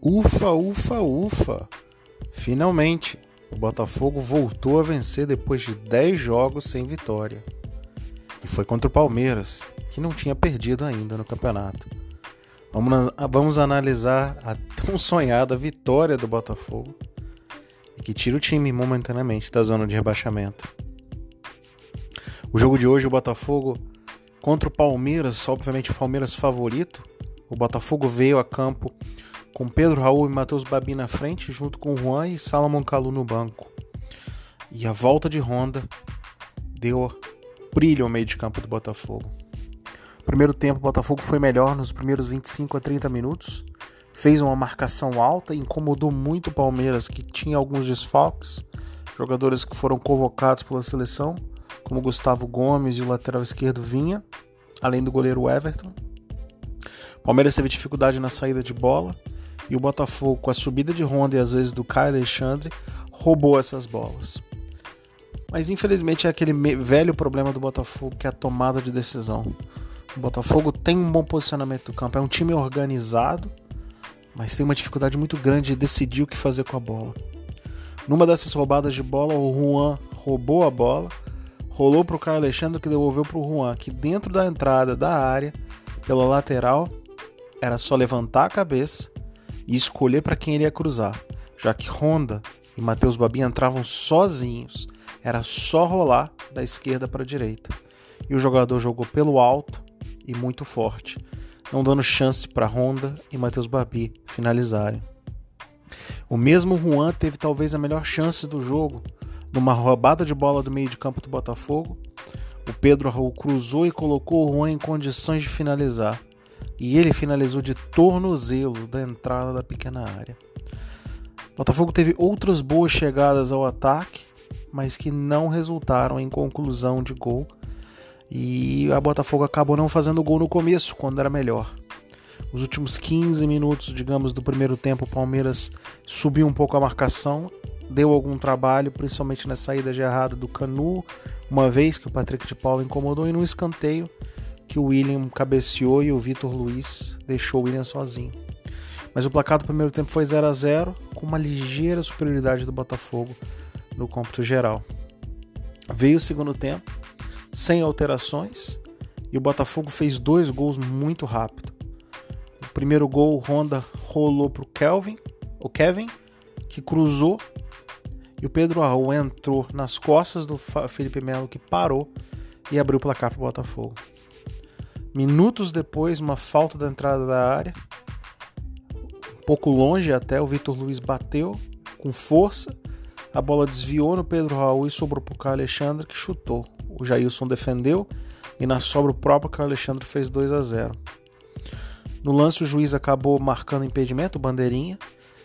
Ufa, ufa, ufa! Finalmente, o Botafogo voltou a vencer depois de 10 jogos sem vitória. E foi contra o Palmeiras, que não tinha perdido ainda no campeonato. Vamos, vamos analisar a tão sonhada vitória do Botafogo que tira o time momentaneamente da zona de rebaixamento. O jogo de hoje, o Botafogo contra o Palmeiras, obviamente o Palmeiras favorito. O Botafogo veio a campo com Pedro Raul e Matheus Babi na frente, junto com Juan e Salomon Kalu no banco. E a volta de Honda deu brilho ao meio de campo do Botafogo. Primeiro tempo, o Botafogo foi melhor nos primeiros 25 a 30 minutos. Fez uma marcação alta, incomodou muito o Palmeiras, que tinha alguns desfalques, jogadores que foram convocados pela seleção, como Gustavo Gomes e o lateral esquerdo Vinha, além do goleiro Everton. O Palmeiras teve dificuldade na saída de bola, e o Botafogo, com a subida de Honda e às vezes do Caio Alexandre, roubou essas bolas. Mas infelizmente é aquele velho problema do Botafogo, que é a tomada de decisão. O Botafogo tem um bom posicionamento do campo, é um time organizado, mas tem uma dificuldade muito grande de decidir o que fazer com a bola. Numa dessas roubadas de bola, o Juan roubou a bola, rolou para o Caio Alexandre que devolveu para o Juan, que dentro da entrada da área, pela lateral, era só levantar a cabeça e escolher para quem ele ia cruzar, já que Honda e Matheus Babi entravam sozinhos. Era só rolar da esquerda para a direita. E o jogador jogou pelo alto e muito forte, não dando chance para Honda e Matheus Babi finalizarem. O mesmo Juan teve talvez a melhor chance do jogo, numa roubada de bola do meio de campo do Botafogo. O Pedro Raul cruzou e colocou o Juan em condições de finalizar e ele finalizou de tornozelo da entrada da pequena área. Botafogo teve outras boas chegadas ao ataque, mas que não resultaram em conclusão de gol. E a Botafogo acabou não fazendo gol no começo, quando era melhor. Os últimos 15 minutos, digamos, do primeiro tempo, o Palmeiras subiu um pouco a marcação, deu algum trabalho, principalmente na saída de errada do Canu, uma vez que o Patrick de Paulo incomodou, e no escanteio que o William cabeceou e o Vitor Luiz deixou o William sozinho. Mas o placar do primeiro tempo foi 0 a 0 com uma ligeira superioridade do Botafogo no cômputo geral. Veio o segundo tempo, sem alterações, e o Botafogo fez dois gols muito rápido. O primeiro gol, o Honda rolou para o Kelvin, o Kevin, que cruzou, e o Pedro Arrou entrou nas costas do Felipe Melo, que parou e abriu o placar para o Botafogo. Minutos depois, uma falta da entrada da área. Um pouco longe até, o Vitor Luiz bateu com força. A bola desviou no Pedro Raul e sobrou para o Caio Alexandre, que chutou. O Jailson defendeu e na sobra o próprio Caio Alexandre fez 2 a 0. No lance, o juiz acabou marcando impedimento, bandeirinha,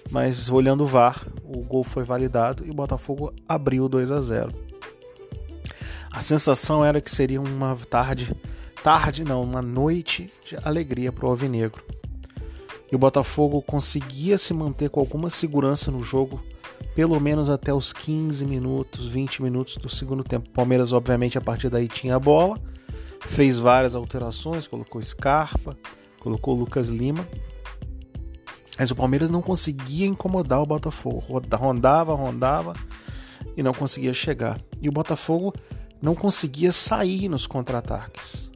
mas olhando o VAR, o gol foi validado e o Botafogo abriu 2 a 0. A sensação era que seria uma tarde tarde, não, uma noite de alegria para o Alvinegro. E o Botafogo conseguia se manter com alguma segurança no jogo, pelo menos até os 15 minutos, 20 minutos do segundo tempo. O Palmeiras, obviamente, a partir daí tinha a bola, fez várias alterações, colocou Scarpa, colocou Lucas Lima. Mas o Palmeiras não conseguia incomodar o Botafogo. Rondava, rondava e não conseguia chegar. E o Botafogo não conseguia sair nos contra-ataques.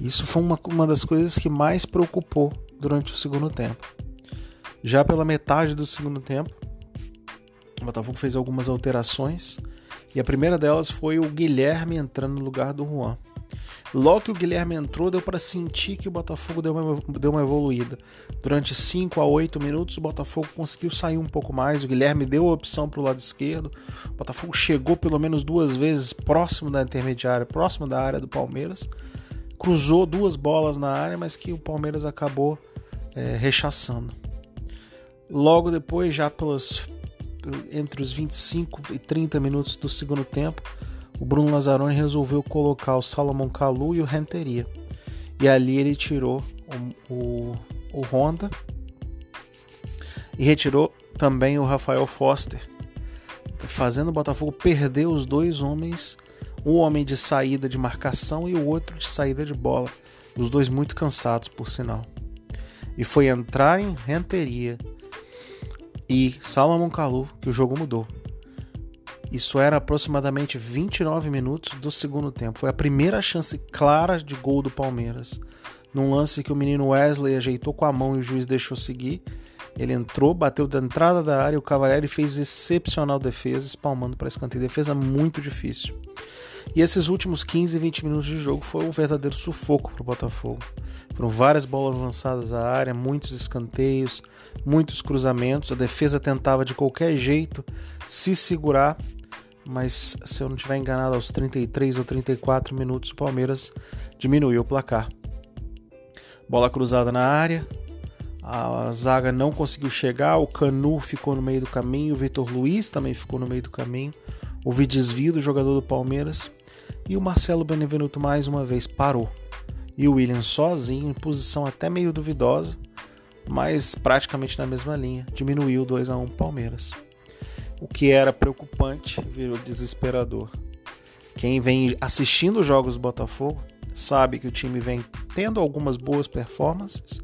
Isso foi uma, uma das coisas que mais preocupou durante o segundo tempo. Já pela metade do segundo tempo, o Botafogo fez algumas alterações e a primeira delas foi o Guilherme entrando no lugar do Juan. Logo que o Guilherme entrou, deu para sentir que o Botafogo deu uma, deu uma evoluída. Durante 5 a 8 minutos, o Botafogo conseguiu sair um pouco mais. O Guilherme deu a opção para o lado esquerdo. O Botafogo chegou pelo menos duas vezes próximo da intermediária, próximo da área do Palmeiras cruzou duas bolas na área, mas que o Palmeiras acabou é, rechaçando. Logo depois, já pelos entre os 25 e 30 minutos do segundo tempo, o Bruno Lazzaroni resolveu colocar o Salomão Kalu e o Renteria. E ali ele tirou o, o, o Honda e retirou também o Rafael Foster, fazendo o Botafogo perder os dois homens um homem de saída de marcação e o outro de saída de bola, os dois muito cansados, por sinal. E foi entrar em Renteria e Salomon Kalou que o jogo mudou. Isso era aproximadamente 29 minutos do segundo tempo. Foi a primeira chance clara de gol do Palmeiras. Num lance que o menino Wesley ajeitou com a mão e o juiz deixou seguir. Ele entrou, bateu da entrada da área, o Cavalieri fez excepcional defesa, espalmando para escanteio. Defesa muito difícil. E esses últimos 15, 20 minutos de jogo foi um verdadeiro sufoco para o Botafogo. Foram várias bolas lançadas à área, muitos escanteios, muitos cruzamentos. A defesa tentava de qualquer jeito se segurar, mas se eu não estiver enganado, aos 33 ou 34 minutos o Palmeiras diminuiu o placar. Bola cruzada na área, a zaga não conseguiu chegar, o Canu ficou no meio do caminho, o Vitor Luiz também ficou no meio do caminho. Houve desvio do jogador do Palmeiras e o Marcelo Benevenuto mais uma vez parou. E o William sozinho, em posição até meio duvidosa, mas praticamente na mesma linha, diminuiu 2 a 1 Palmeiras. O que era preocupante virou desesperador. Quem vem assistindo os jogos do Botafogo sabe que o time vem tendo algumas boas performances,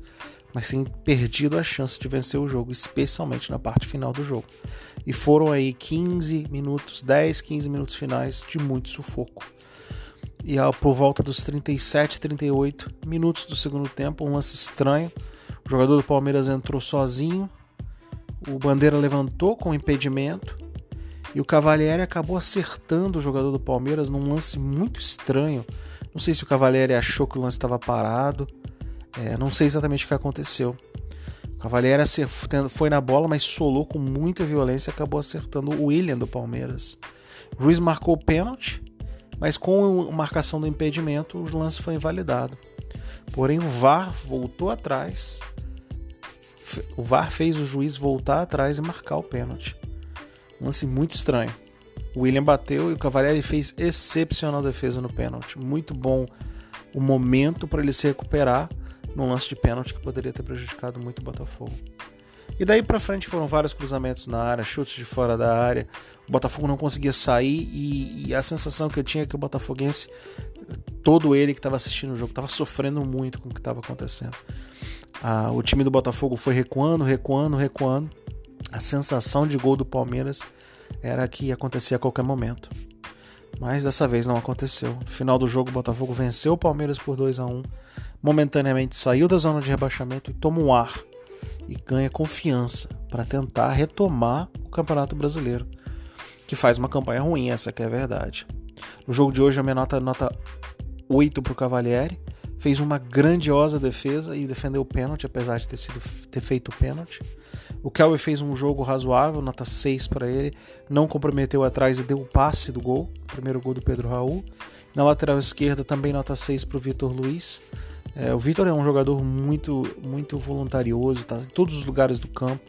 mas tem perdido a chance de vencer o jogo, especialmente na parte final do jogo. E foram aí 15 minutos, 10, 15 minutos finais de muito sufoco. E por volta dos 37, 38 minutos do segundo tempo, um lance estranho. O jogador do Palmeiras entrou sozinho, o Bandeira levantou com impedimento e o Cavalieri acabou acertando o jogador do Palmeiras num lance muito estranho. Não sei se o Cavalieri achou que o lance estava parado, é, não sei exatamente o que aconteceu. O Cavalieri foi na bola, mas solou com muita violência e acabou acertando o William do Palmeiras. O juiz marcou o pênalti, mas com a marcação do impedimento, o lance foi invalidado. Porém, o VAR voltou atrás. O VAR fez o juiz voltar atrás e marcar o pênalti. Um lance muito estranho. O William bateu e o Cavalieri fez excepcional defesa no pênalti. Muito bom o momento para ele se recuperar num lance de pênalti que poderia ter prejudicado muito o Botafogo. E daí para frente foram vários cruzamentos na área, chutes de fora da área. O Botafogo não conseguia sair e, e a sensação que eu tinha é que o botafoguense, todo ele que estava assistindo o jogo, estava sofrendo muito com o que estava acontecendo. Ah, o time do Botafogo foi recuando, recuando, recuando. A sensação de gol do Palmeiras era que ia acontecer a qualquer momento. Mas dessa vez não aconteceu. No final do jogo, o Botafogo venceu o Palmeiras por 2 a 1 momentaneamente saiu da zona de rebaixamento e toma um ar e ganha confiança para tentar retomar o Campeonato Brasileiro, que faz uma campanha ruim, essa que é a verdade. No jogo de hoje, a minha nota, nota 8 para o Cavalieri, fez uma grandiosa defesa e defendeu o pênalti, apesar de ter, sido, ter feito o pênalti. O Kelly fez um jogo razoável, nota 6 para ele, não comprometeu atrás e deu o passe do gol, primeiro gol do Pedro Raul. Na lateral esquerda também nota 6 para o Vitor Luiz. É, o Vitor é um jogador muito, muito voluntarioso, tá em todos os lugares do campo,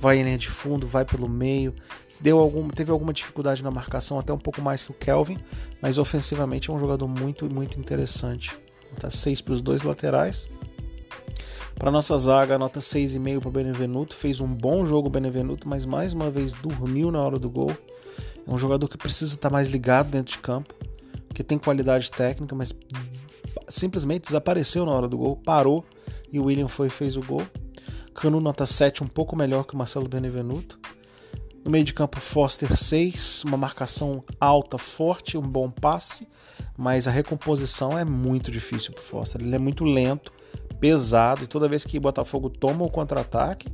vai em linha de fundo, vai pelo meio, deu algum, teve alguma dificuldade na marcação, até um pouco mais que o Kelvin, mas ofensivamente é um jogador muito, muito interessante. Nota 6 para os dois laterais. Para nossa zaga, nota 6,5 para o Benevenuto. Fez um bom jogo o Benevenuto, mas mais uma vez dormiu na hora do gol. É um jogador que precisa estar mais ligado dentro de campo, que tem qualidade técnica, mas simplesmente desapareceu na hora do gol, parou e o William foi e fez o gol. Canu nota 7, um pouco melhor que o Marcelo Benevenuto. No meio de campo, Foster 6, uma marcação alta, forte, um bom passe, mas a recomposição é muito difícil para Foster. Ele é muito lento, pesado, e toda vez que Botafogo toma o contra-ataque,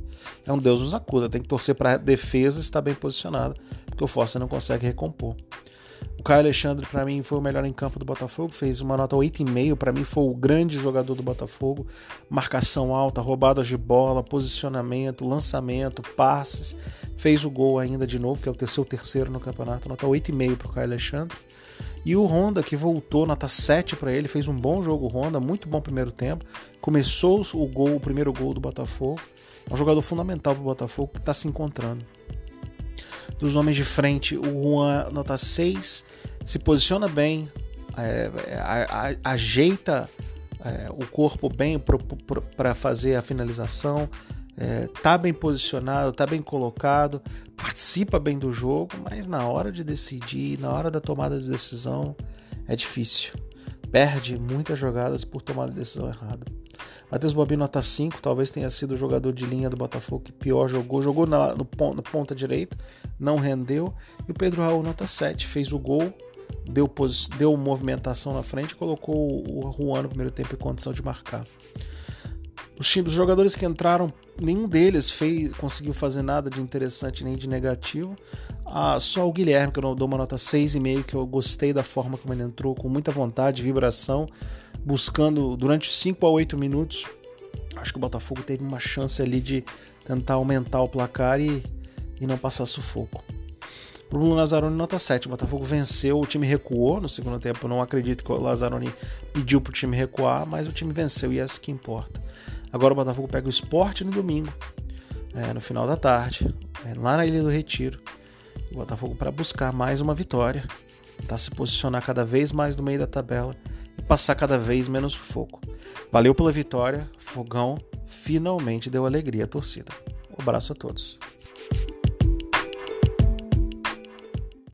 é um Deus nos acuda. Tem que torcer para a defesa estar bem posicionada, porque o Foster não consegue recompor. O Caio Alexandre, para mim, foi o melhor em campo do Botafogo, fez uma nota 8,5. Para mim, foi o grande jogador do Botafogo. Marcação alta, roubadas de bola, posicionamento, lançamento, passes. Fez o gol ainda de novo, que é o seu terceiro no campeonato, nota 8,5 para o Caio Alexandre. E o Honda, que voltou, nota 7 para ele, fez um bom jogo. Honda, muito bom primeiro tempo. Começou o gol, o primeiro gol do Botafogo. É um jogador fundamental para o Botafogo que está se encontrando dos homens de frente, o Juan nota 6, se posiciona bem, é, a, a, ajeita é, o corpo bem para fazer a finalização, é, tá bem posicionado, tá bem colocado, participa bem do jogo, mas na hora de decidir, na hora da tomada de decisão, é difícil. perde muitas jogadas por tomar a decisão errada. Matheus Bobinho, nota 5, talvez tenha sido o jogador de linha do Botafogo que pior jogou. Jogou na, no, ponta direita, não rendeu. E o Pedro Raul, nota 7, fez o gol, deu, deu movimentação na frente colocou o Juan no primeiro tempo em condição de marcar. Os, times, os jogadores que entraram, nenhum deles fez, conseguiu fazer nada de interessante nem de negativo. Ah, só o Guilherme, que eu dou uma nota 6,5, que eu gostei da forma como ele entrou, com muita vontade, vibração, buscando durante 5 a 8 minutos. Acho que o Botafogo teve uma chance ali de tentar aumentar o placar e, e não passar sufoco. Bruno Lazzaroni nota 7. O Botafogo venceu, o time recuou no segundo tempo. Não acredito que o Lazzaroni pediu para o time recuar, mas o time venceu e é isso que importa. Agora o Botafogo pega o esporte no domingo, é, no final da tarde, é, lá na Ilha do Retiro. O Botafogo para buscar mais uma vitória, tentar se posicionar cada vez mais no meio da tabela e passar cada vez menos sufoco. Valeu pela vitória, Fogão finalmente deu alegria à torcida. Um abraço a todos.